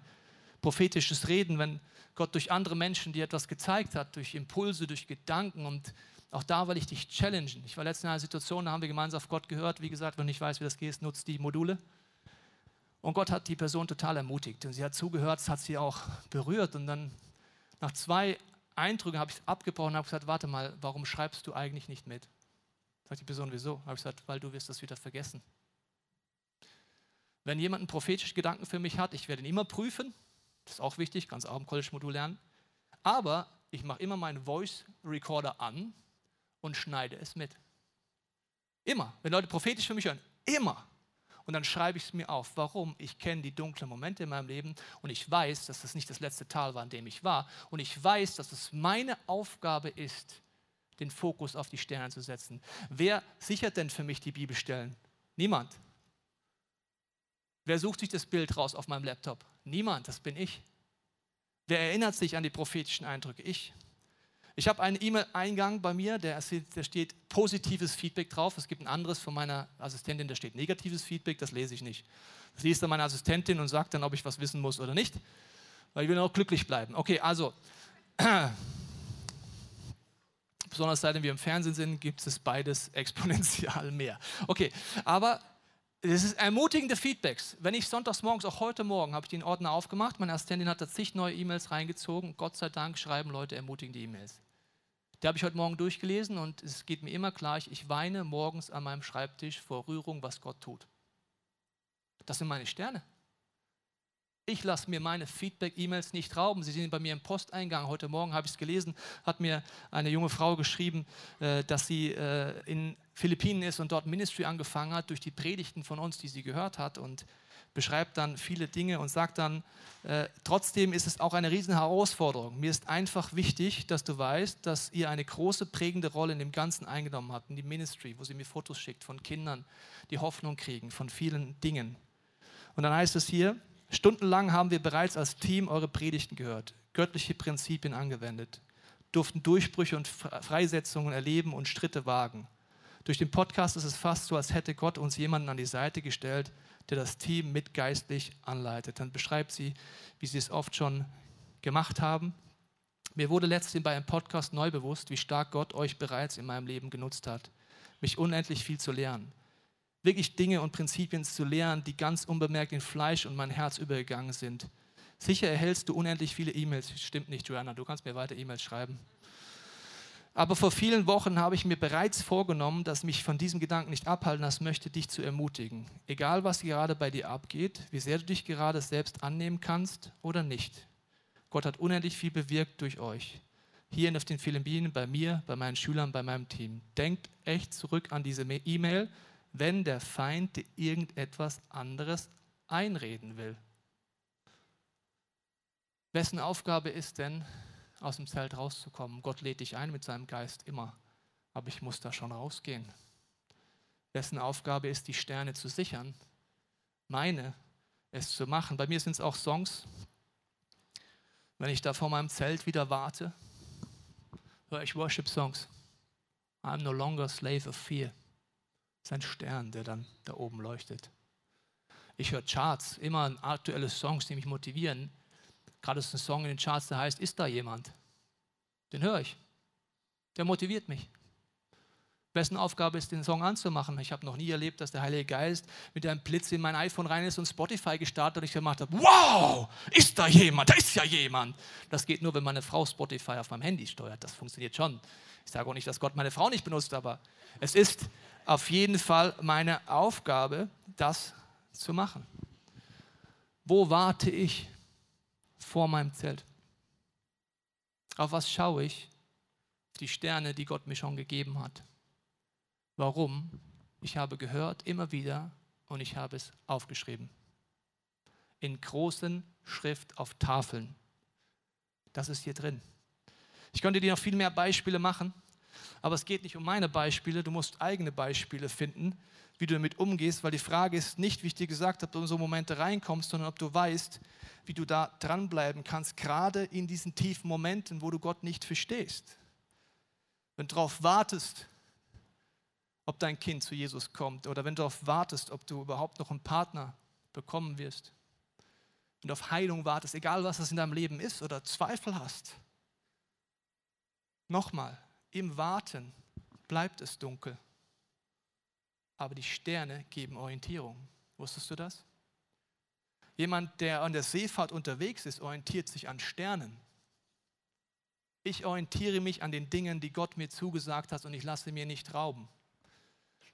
Prophetisches Reden, wenn Gott durch andere Menschen dir etwas gezeigt hat, durch Impulse, durch Gedanken. Und auch da will ich dich challengen. Ich war letztens in einer Situation, da haben wir gemeinsam auf Gott gehört. Wie gesagt, wenn du nicht weißt, wie das geht, nutzt die Module. Und Gott hat die Person total ermutigt. Und sie hat zugehört, es hat sie auch berührt. Und dann nach zwei Eindrücken habe ich es abgebrochen und habe gesagt, warte mal, warum schreibst du eigentlich nicht mit? Sagt die Person, wieso? Habe ich gesagt, weil du wirst das wieder vergessen. Wenn jemand einen prophetischen Gedanken für mich hat, ich werde ihn immer prüfen. Das ist auch wichtig, kannst auch im College-Modul lernen. Aber ich mache immer meinen Voice-Recorder an und schneide es mit. Immer. Wenn Leute prophetisch für mich hören, immer. Und dann schreibe ich es mir auf. Warum? Ich kenne die dunklen Momente in meinem Leben und ich weiß, dass das nicht das letzte Tal war, in dem ich war. Und ich weiß, dass es meine Aufgabe ist, den Fokus auf die Sterne zu setzen. Wer sichert denn für mich die Bibelstellen? Niemand. Wer sucht sich das Bild raus auf meinem Laptop? Niemand, das bin ich. Wer erinnert sich an die prophetischen Eindrücke? Ich. Ich habe einen E-Mail-Eingang bei mir, der, der, steht positives Feedback drauf. Es gibt ein anderes von meiner Assistentin, da steht negatives Feedback, das lese ich nicht. Das liest dann meine Assistentin und sagt dann, ob ich was wissen muss oder nicht, weil ich will auch glücklich bleiben. Okay, also (clears throat) besonders seitdem wir im Fernsehen sind, gibt es beides (laughs) exponentiell mehr. Okay, aber es ist ermutigende Feedbacks. Wenn ich sonntags morgens, auch heute Morgen, habe ich den Ordner aufgemacht, meine Assistentin hat da zig neue E-Mails reingezogen. Gott sei Dank schreiben Leute ermutigende E-Mails. Die habe ich heute Morgen durchgelesen und es geht mir immer gleich, ich weine morgens an meinem Schreibtisch vor Rührung, was Gott tut. Das sind meine Sterne. Ich lasse mir meine Feedback-E-Mails nicht rauben. Sie sind bei mir im Posteingang. Heute Morgen habe ich es gelesen, hat mir eine junge Frau geschrieben, äh, dass sie äh, in Philippinen ist und dort Ministry angefangen hat durch die Predigten von uns, die sie gehört hat und beschreibt dann viele Dinge und sagt dann, äh, trotzdem ist es auch eine riesen Herausforderung. Mir ist einfach wichtig, dass du weißt, dass ihr eine große prägende Rolle in dem Ganzen eingenommen habt, in die Ministry, wo sie mir Fotos schickt von Kindern, die Hoffnung kriegen, von vielen Dingen. Und dann heißt es hier, Stundenlang haben wir bereits als Team eure Predigten gehört, göttliche Prinzipien angewendet, durften Durchbrüche und Freisetzungen erleben und Schritte wagen. Durch den Podcast ist es fast so, als hätte Gott uns jemanden an die Seite gestellt, der das Team mit geistlich anleitet. Dann beschreibt sie, wie sie es oft schon gemacht haben. Mir wurde letztens bei einem Podcast neu bewusst, wie stark Gott euch bereits in meinem Leben genutzt hat, mich unendlich viel zu lernen wirklich Dinge und Prinzipien zu lernen, die ganz unbemerkt in Fleisch und mein Herz übergegangen sind. Sicher erhältst du unendlich viele E-Mails. Stimmt nicht, Joanna, du kannst mir weiter E-Mails schreiben. Aber vor vielen Wochen habe ich mir bereits vorgenommen, dass mich von diesem Gedanken nicht abhalten lassen möchte, dich zu ermutigen. Egal, was gerade bei dir abgeht, wie sehr du dich gerade selbst annehmen kannst oder nicht. Gott hat unendlich viel bewirkt durch euch. Hier in den Philippinen, bei mir, bei meinen Schülern, bei meinem Team. Denkt echt zurück an diese E-Mail, wenn der Feind dir irgendetwas anderes einreden will. Wessen Aufgabe ist denn, aus dem Zelt rauszukommen? Gott lädt dich ein mit seinem Geist immer, aber ich muss da schon rausgehen. Wessen Aufgabe ist, die Sterne zu sichern? Meine, es zu machen. Bei mir sind es auch Songs. Wenn ich da vor meinem Zelt wieder warte, höre ich Worship-Songs. I'm no longer slave of fear ist ein Stern, der dann da oben leuchtet. Ich höre Charts, immer aktuelle Songs, die mich motivieren. Gerade ist ein Song in den Charts, der heißt, ist da jemand? Den höre ich. Der motiviert mich. Wessen Aufgabe ist, den Song anzumachen? Ich habe noch nie erlebt, dass der Heilige Geist mit einem Blitz in mein iPhone rein ist und Spotify gestartet und ich gemacht habe, wow, ist da jemand, da ist ja jemand. Das geht nur, wenn meine Frau Spotify auf meinem Handy steuert. Das funktioniert schon. Ich sage auch nicht, dass Gott meine Frau nicht benutzt, aber es ist auf jeden Fall meine Aufgabe, das zu machen. Wo warte ich vor meinem Zelt? Auf was schaue ich? Die Sterne, die Gott mir schon gegeben hat. Warum? Ich habe gehört immer wieder und ich habe es aufgeschrieben. In großen Schrift auf Tafeln. Das ist hier drin. Ich könnte dir noch viel mehr Beispiele machen, aber es geht nicht um meine Beispiele. Du musst eigene Beispiele finden, wie du damit umgehst, weil die Frage ist nicht, wie ich dir gesagt habe, ob du in so Momente reinkommst, sondern ob du weißt, wie du da dranbleiben kannst, gerade in diesen tiefen Momenten, wo du Gott nicht verstehst. Wenn du darauf wartest, ob dein Kind zu Jesus kommt oder wenn du darauf wartest, ob du überhaupt noch einen Partner bekommen wirst. Du auf Heilung wartest, egal was das in deinem Leben ist oder Zweifel hast. Nochmal, im Warten bleibt es dunkel, aber die Sterne geben Orientierung. Wusstest du das? Jemand, der an der Seefahrt unterwegs ist, orientiert sich an Sternen. Ich orientiere mich an den Dingen, die Gott mir zugesagt hat und ich lasse mir nicht rauben.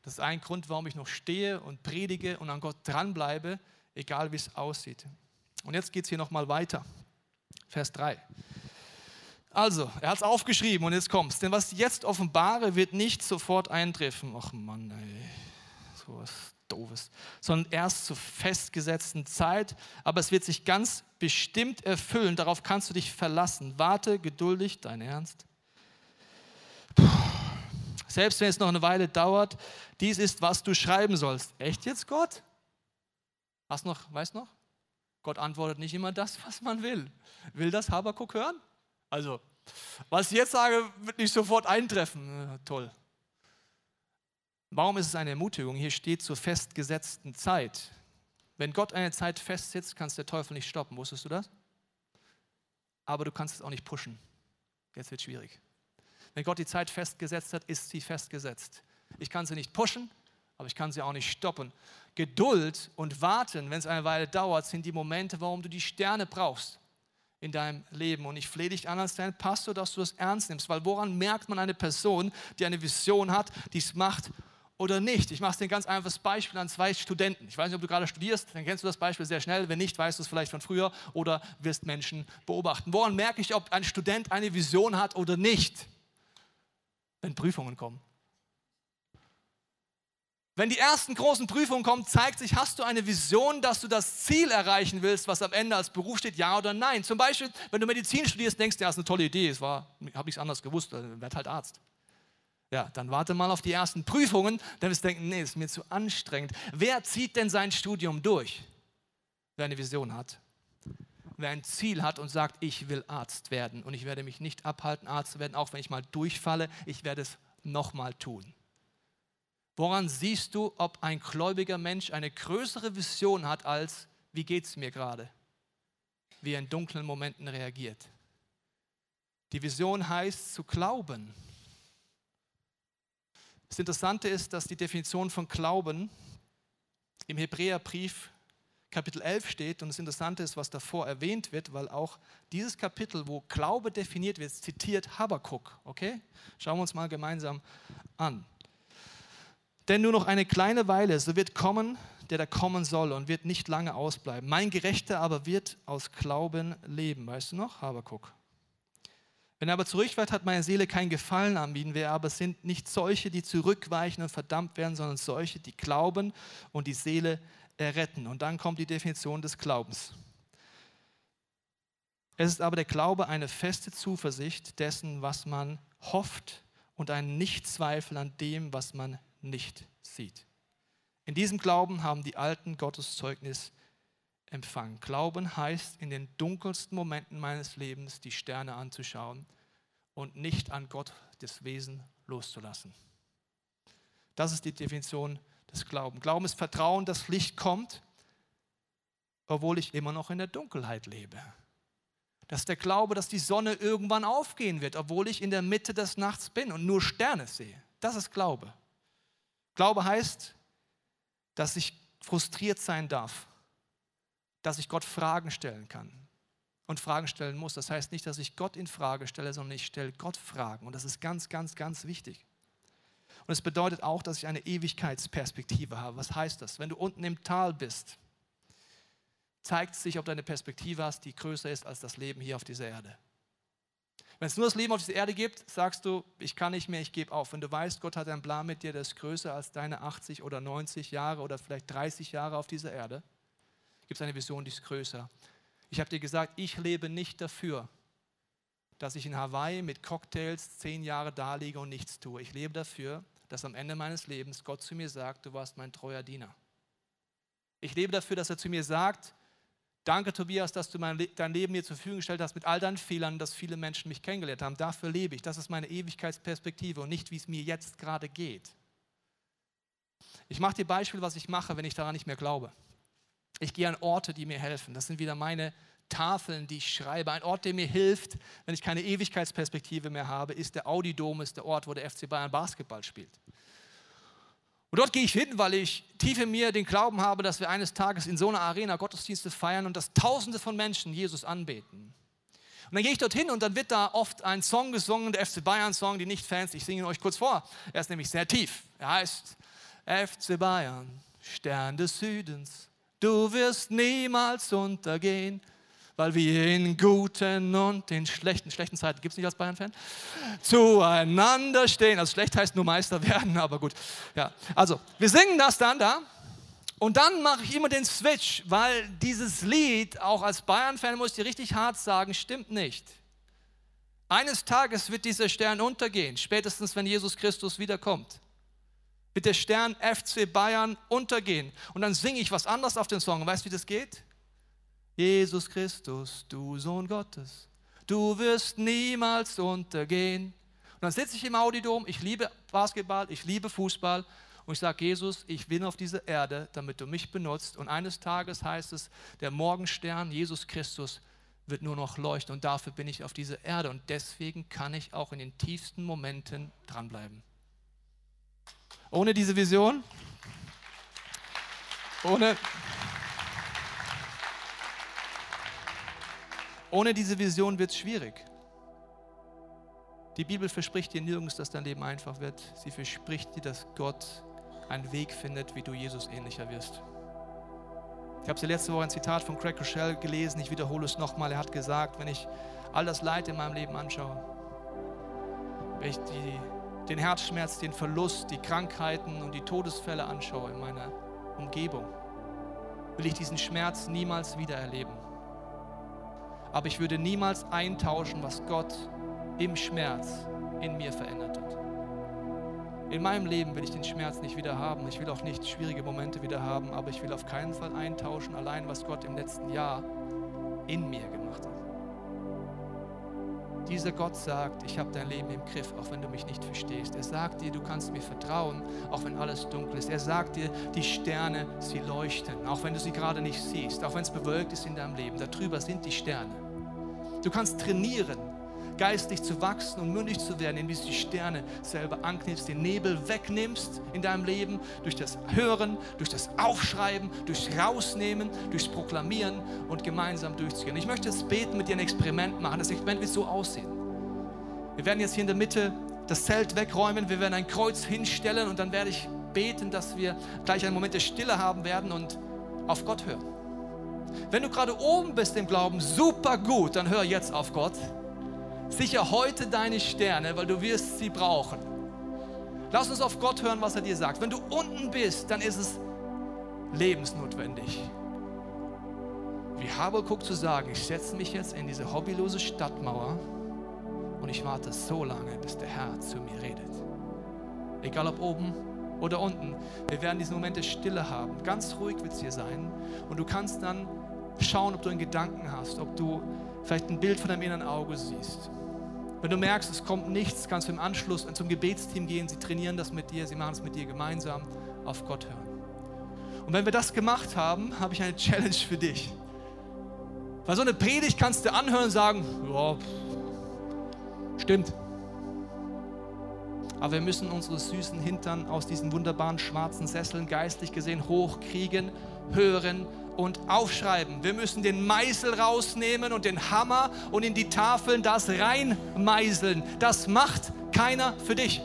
Das ist ein Grund, warum ich noch stehe und predige und an Gott dranbleibe, egal wie es aussieht. Und jetzt geht es hier nochmal weiter. Vers 3. Also, er hat es aufgeschrieben und jetzt kommt's. Denn was jetzt offenbare, wird nicht sofort eintreffen. Ach Mann, ey, so was Doofes. Sondern erst zur festgesetzten Zeit. Aber es wird sich ganz bestimmt erfüllen. Darauf kannst du dich verlassen. Warte geduldig, dein Ernst. Selbst wenn es noch eine Weile dauert, dies ist, was du schreiben sollst. Echt jetzt, Gott? Hast noch, weißt noch? Gott antwortet nicht immer das, was man will. Will das Habakuk hören? Also, was ich jetzt sage, wird nicht sofort eintreffen. Toll. Warum ist es eine Ermutigung? Hier steht zur festgesetzten Zeit. Wenn Gott eine Zeit festsetzt, kannst der Teufel nicht stoppen. Wusstest du das? Aber du kannst es auch nicht pushen. Jetzt wird schwierig. Wenn Gott die Zeit festgesetzt hat, ist sie festgesetzt. Ich kann sie nicht pushen, aber ich kann sie auch nicht stoppen. Geduld und Warten, wenn es eine Weile dauert, sind die Momente, warum du die Sterne brauchst in deinem Leben. Und ich flehe dich an als dein Pastor, dass du das ernst nimmst, weil woran merkt man eine Person, die eine Vision hat, die es macht oder nicht? Ich mache dir ein ganz einfaches Beispiel an zwei Studenten. Ich weiß nicht, ob du gerade studierst, dann kennst du das Beispiel sehr schnell. Wenn nicht, weißt du es vielleicht von früher oder wirst Menschen beobachten. Woran merke ich, ob ein Student eine Vision hat oder nicht? wenn Prüfungen kommen. Wenn die ersten großen Prüfungen kommen, zeigt sich, hast du eine Vision, dass du das Ziel erreichen willst, was am Ende als Beruf steht, ja oder nein. Zum Beispiel, wenn du Medizin studierst, denkst du, das ist eine tolle Idee, es war, habe ich es anders gewusst, äh, werd halt Arzt. Ja, dann warte mal auf die ersten Prüfungen, dann wirst du denken, nee, ist mir zu anstrengend. Wer zieht denn sein Studium durch? Wer eine Vision hat wer ein Ziel hat und sagt, ich will Arzt werden und ich werde mich nicht abhalten, Arzt zu werden, auch wenn ich mal durchfalle, ich werde es nochmal tun. Woran siehst du, ob ein gläubiger Mensch eine größere Vision hat als, wie geht es mir gerade? Wie er in dunklen Momenten reagiert. Die Vision heißt zu glauben. Das Interessante ist, dass die Definition von Glauben im Hebräerbrief Kapitel 11 steht und das Interessante ist, was davor erwähnt wird, weil auch dieses Kapitel, wo Glaube definiert wird, zitiert Habakkuk. Okay? Schauen wir uns mal gemeinsam an. Denn nur noch eine kleine Weile, so wird kommen, der da kommen soll und wird nicht lange ausbleiben. Mein Gerechter aber wird aus Glauben leben. Weißt du noch? Habakkuk. Wenn er aber zurückweicht, hat meine Seele kein Gefallen an ihnen. Wir aber sind nicht solche, die zurückweichen und verdammt werden, sondern solche, die glauben und die Seele erretten. Und dann kommt die Definition des Glaubens. Es ist aber der Glaube eine feste Zuversicht dessen, was man hofft und ein Nichtzweifel an dem, was man nicht sieht. In diesem Glauben haben die Alten Gottes Zeugnis empfangen. Glauben heißt, in den dunkelsten Momenten meines Lebens die Sterne anzuschauen und nicht an Gott das Wesen loszulassen. Das ist die Definition des Glauben. Glauben ist Vertrauen, dass Licht kommt, obwohl ich immer noch in der Dunkelheit lebe. Das ist der Glaube, dass die Sonne irgendwann aufgehen wird, obwohl ich in der Mitte des Nachts bin und nur Sterne sehe. Das ist Glaube. Glaube heißt, dass ich frustriert sein darf, dass ich Gott Fragen stellen kann und Fragen stellen muss. Das heißt nicht, dass ich Gott in Frage stelle, sondern ich stelle Gott Fragen. Und das ist ganz, ganz, ganz wichtig. Und es bedeutet auch, dass ich eine Ewigkeitsperspektive habe. Was heißt das? Wenn du unten im Tal bist, zeigt sich, ob du eine Perspektive hast, die größer ist als das Leben hier auf dieser Erde. Wenn es nur das Leben auf dieser Erde gibt, sagst du, ich kann nicht mehr, ich gebe auf. Wenn du weißt, Gott hat einen Plan mit dir, der ist größer als deine 80 oder 90 Jahre oder vielleicht 30 Jahre auf dieser Erde, gibt es eine Vision, die ist größer. Ich habe dir gesagt, ich lebe nicht dafür, dass ich in Hawaii mit Cocktails zehn Jahre da liege und nichts tue. Ich lebe dafür, dass am Ende meines Lebens Gott zu mir sagt, du warst mein treuer Diener. Ich lebe dafür, dass er zu mir sagt, Danke, Tobias, dass du mein, dein Leben mir zur Verfügung gestellt hast mit all deinen Fehlern, dass viele Menschen mich kennengelernt haben. Dafür lebe ich. Das ist meine Ewigkeitsperspektive und nicht, wie es mir jetzt gerade geht. Ich mache dir Beispiel, was ich mache, wenn ich daran nicht mehr glaube. Ich gehe an Orte, die mir helfen. Das sind wieder meine Tafeln, die ich schreibe. Ein Ort, der mir hilft, wenn ich keine Ewigkeitsperspektive mehr habe, ist der Audi-Dom, ist der Ort, wo der FC Bayern Basketball spielt. Und dort gehe ich hin, weil ich tief in mir den Glauben habe, dass wir eines Tages in so einer Arena Gottesdienste feiern und dass Tausende von Menschen Jesus anbeten. Und dann gehe ich dorthin und dann wird da oft ein Song gesungen, der FC Bayern Song, die Nicht-Fans, ich singe ihn euch kurz vor. Er ist nämlich sehr tief. Er heißt FC Bayern, Stern des Südens, du wirst niemals untergehen weil wir in guten und in schlechten, schlechten Zeiten, gibt es nicht als Bayern-Fan, zueinander stehen. Also schlecht heißt nur Meister (laughs) werden, aber gut. Ja, also wir singen das dann da. Und dann mache ich immer den Switch, weil dieses Lied, auch als Bayern-Fan muss ich dir richtig hart sagen, stimmt nicht. Eines Tages wird dieser Stern untergehen, spätestens wenn Jesus Christus wiederkommt. Wird der Stern FC Bayern untergehen. Und dann singe ich was anderes auf den Song. Weißt du, wie das geht? Jesus Christus, du Sohn Gottes, du wirst niemals untergehen. Und dann sitze ich im Audidom, ich liebe Basketball, ich liebe Fußball und ich sage, Jesus, ich bin auf dieser Erde, damit du mich benutzt. Und eines Tages heißt es, der Morgenstern, Jesus Christus, wird nur noch leuchten. Und dafür bin ich auf dieser Erde. Und deswegen kann ich auch in den tiefsten Momenten dranbleiben. Ohne diese Vision, ohne, Ohne diese Vision wird es schwierig. Die Bibel verspricht dir nirgends, dass dein Leben einfach wird. Sie verspricht dir, dass Gott einen Weg findet, wie du Jesus ähnlicher wirst. Ich habe letzte Woche ein Zitat von Craig Rochelle gelesen. Ich wiederhole es nochmal. Er hat gesagt, wenn ich all das Leid in meinem Leben anschaue, wenn ich die, den Herzschmerz, den Verlust, die Krankheiten und die Todesfälle anschaue in meiner Umgebung, will ich diesen Schmerz niemals wieder erleben aber ich würde niemals eintauschen, was Gott im Schmerz in mir verändert hat. In meinem Leben will ich den Schmerz nicht wieder haben. Ich will auch nicht schwierige Momente wieder haben, aber ich will auf keinen Fall eintauschen, allein was Gott im letzten Jahr in mir gemacht hat. Dieser Gott sagt, ich habe dein Leben im Griff, auch wenn du mich nicht verstehst. Er sagt dir, du kannst mir vertrauen, auch wenn alles dunkel ist. Er sagt dir, die Sterne, sie leuchten, auch wenn du sie gerade nicht siehst, auch wenn es bewölkt ist in deinem Leben. Darüber sind die Sterne. Du kannst trainieren, geistlich zu wachsen und mündig zu werden, indem du die Sterne selber anknipst, den Nebel wegnimmst in deinem Leben, durch das Hören, durch das Aufschreiben, durchs Rausnehmen, durchs Proklamieren und gemeinsam durchzugehen. Ich möchte jetzt beten, mit dir ein Experiment machen. Das Experiment wird so aussehen. Wir werden jetzt hier in der Mitte das Zelt wegräumen, wir werden ein Kreuz hinstellen und dann werde ich beten, dass wir gleich einen Moment der Stille haben werden und auf Gott hören. Wenn du gerade oben bist im Glauben, super gut, dann hör jetzt auf Gott. Sicher heute deine Sterne, weil du wirst sie brauchen. Lass uns auf Gott hören, was er dir sagt. Wenn du unten bist, dann ist es lebensnotwendig. Wie Habakuk zu sagen, ich setze mich jetzt in diese hobbylose Stadtmauer und ich warte so lange, bis der Herr zu mir redet. Egal ob oben oder unten. Wir werden diese Momente Stille haben. Ganz ruhig wird es hier sein. Und du kannst dann schauen, ob du einen Gedanken hast, ob du vielleicht ein Bild von deinem inneren Auge siehst. Wenn du merkst, es kommt nichts, kannst du im Anschluss zum Gebetsteam gehen. Sie trainieren das mit dir, sie machen es mit dir gemeinsam. Auf Gott hören. Und wenn wir das gemacht haben, (laughs) habe ich eine Challenge für dich. Weil so eine Predigt kannst du anhören und sagen, ja, stimmt. Aber wir müssen unsere süßen Hintern aus diesen wunderbaren schwarzen Sesseln geistlich gesehen hochkriegen, hören und aufschreiben. Wir müssen den Meißel rausnehmen und den Hammer und in die Tafeln das reinmeißeln. Das macht keiner für dich.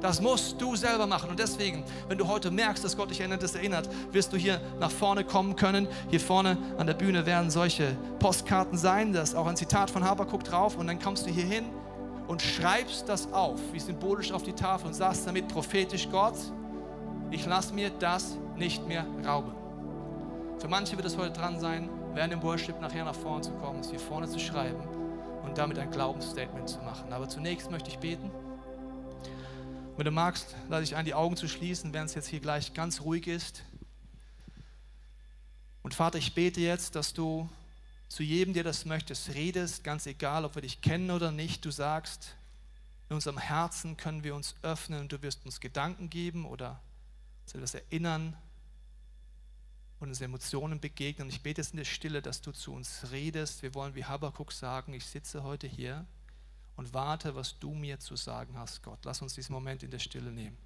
Das musst du selber machen. Und deswegen, wenn du heute merkst, dass Gott dich an das erinnert, wirst du hier nach vorne kommen können. Hier vorne an der Bühne werden solche Postkarten sein. Da ist auch ein Zitat von Habakkuk drauf. Und dann kommst du hier hin und schreibst das auf, wie symbolisch auf die Tafel und sagst damit prophetisch Gott, ich lasse mir das nicht mehr rauben. Für manche wird es heute dran sein, während dem Worship nachher nach vorne zu kommen, es hier vorne zu schreiben und damit ein Glaubensstatement zu machen. Aber zunächst möchte ich beten. Wenn du magst, lade ich ein, die Augen zu schließen, während es jetzt hier gleich ganz ruhig ist. Und Vater, ich bete jetzt, dass du zu jedem, der das möchtest, redest, ganz egal, ob wir dich kennen oder nicht. Du sagst, in unserem Herzen können wir uns öffnen und du wirst uns Gedanken geben oder uns etwas erinnern und uns Emotionen begegnen. Ich bete es in der Stille, dass du zu uns redest. Wir wollen wie Habakkuk sagen, ich sitze heute hier und warte, was du mir zu sagen hast, Gott. Lass uns diesen Moment in der Stille nehmen.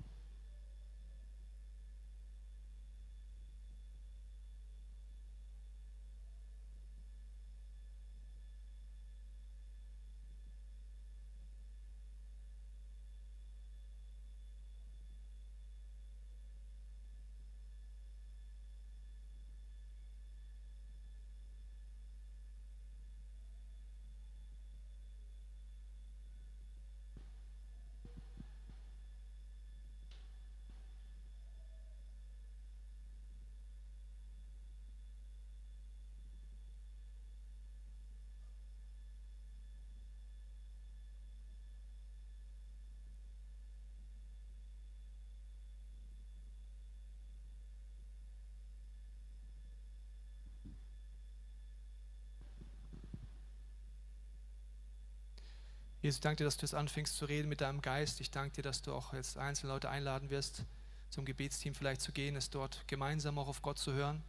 Jesus, ich danke dir, dass du jetzt anfängst zu reden mit deinem Geist. Ich danke dir, dass du auch jetzt einzelne Leute einladen wirst, zum Gebetsteam vielleicht zu gehen, es dort gemeinsam auch auf Gott zu hören.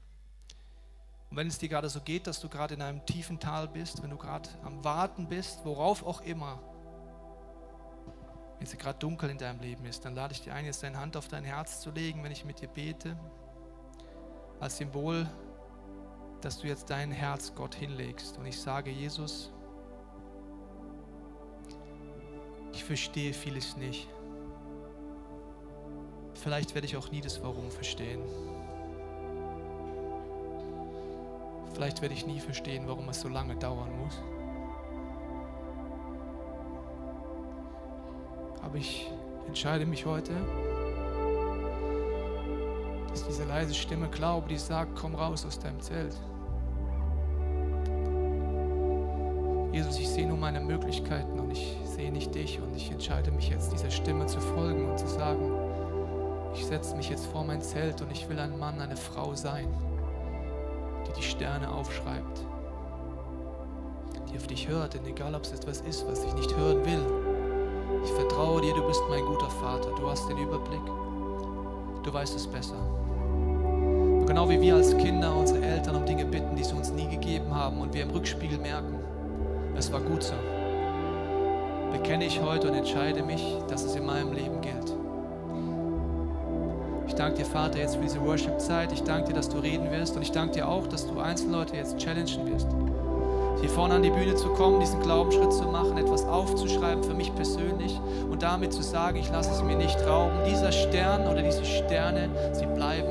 Und wenn es dir gerade so geht, dass du gerade in einem tiefen Tal bist, wenn du gerade am Warten bist, worauf auch immer, wenn es gerade dunkel in deinem Leben ist, dann lade ich dir ein, jetzt deine Hand auf dein Herz zu legen, wenn ich mit dir bete, als Symbol, dass du jetzt dein Herz Gott hinlegst. Und ich sage, Jesus, ich verstehe vieles nicht. Vielleicht werde ich auch nie das Warum verstehen. Vielleicht werde ich nie verstehen, warum es so lange dauern muss. Aber ich entscheide mich heute, dass diese leise Stimme glaube, die sagt, komm raus aus deinem Zelt. Jesus, ich sehe nur meine Möglichkeiten und ich sehe nicht dich und ich entscheide mich jetzt, dieser Stimme zu folgen und zu sagen, ich setze mich jetzt vor mein Zelt und ich will ein Mann, eine Frau sein, die die Sterne aufschreibt, die auf dich hört, denn egal ob es etwas ist, was ich nicht hören will, ich vertraue dir, du bist mein guter Vater, du hast den Überblick, du weißt es besser. Und genau wie wir als Kinder unsere Eltern um Dinge bitten, die sie uns nie gegeben haben und wir im Rückspiegel merken, es war gut so. Bekenne ich heute und entscheide mich, dass es in meinem Leben gilt. Ich danke dir, Vater, jetzt für diese Worship-Zeit. Ich danke dir, dass du reden wirst. Und ich danke dir auch, dass du Einzelleute jetzt challengen wirst. Hier vorne an die Bühne zu kommen, diesen Glaubensschritt zu machen, etwas aufzuschreiben für mich persönlich und damit zu sagen, ich lasse es mir nicht rauben. Dieser Stern oder diese Sterne, sie bleiben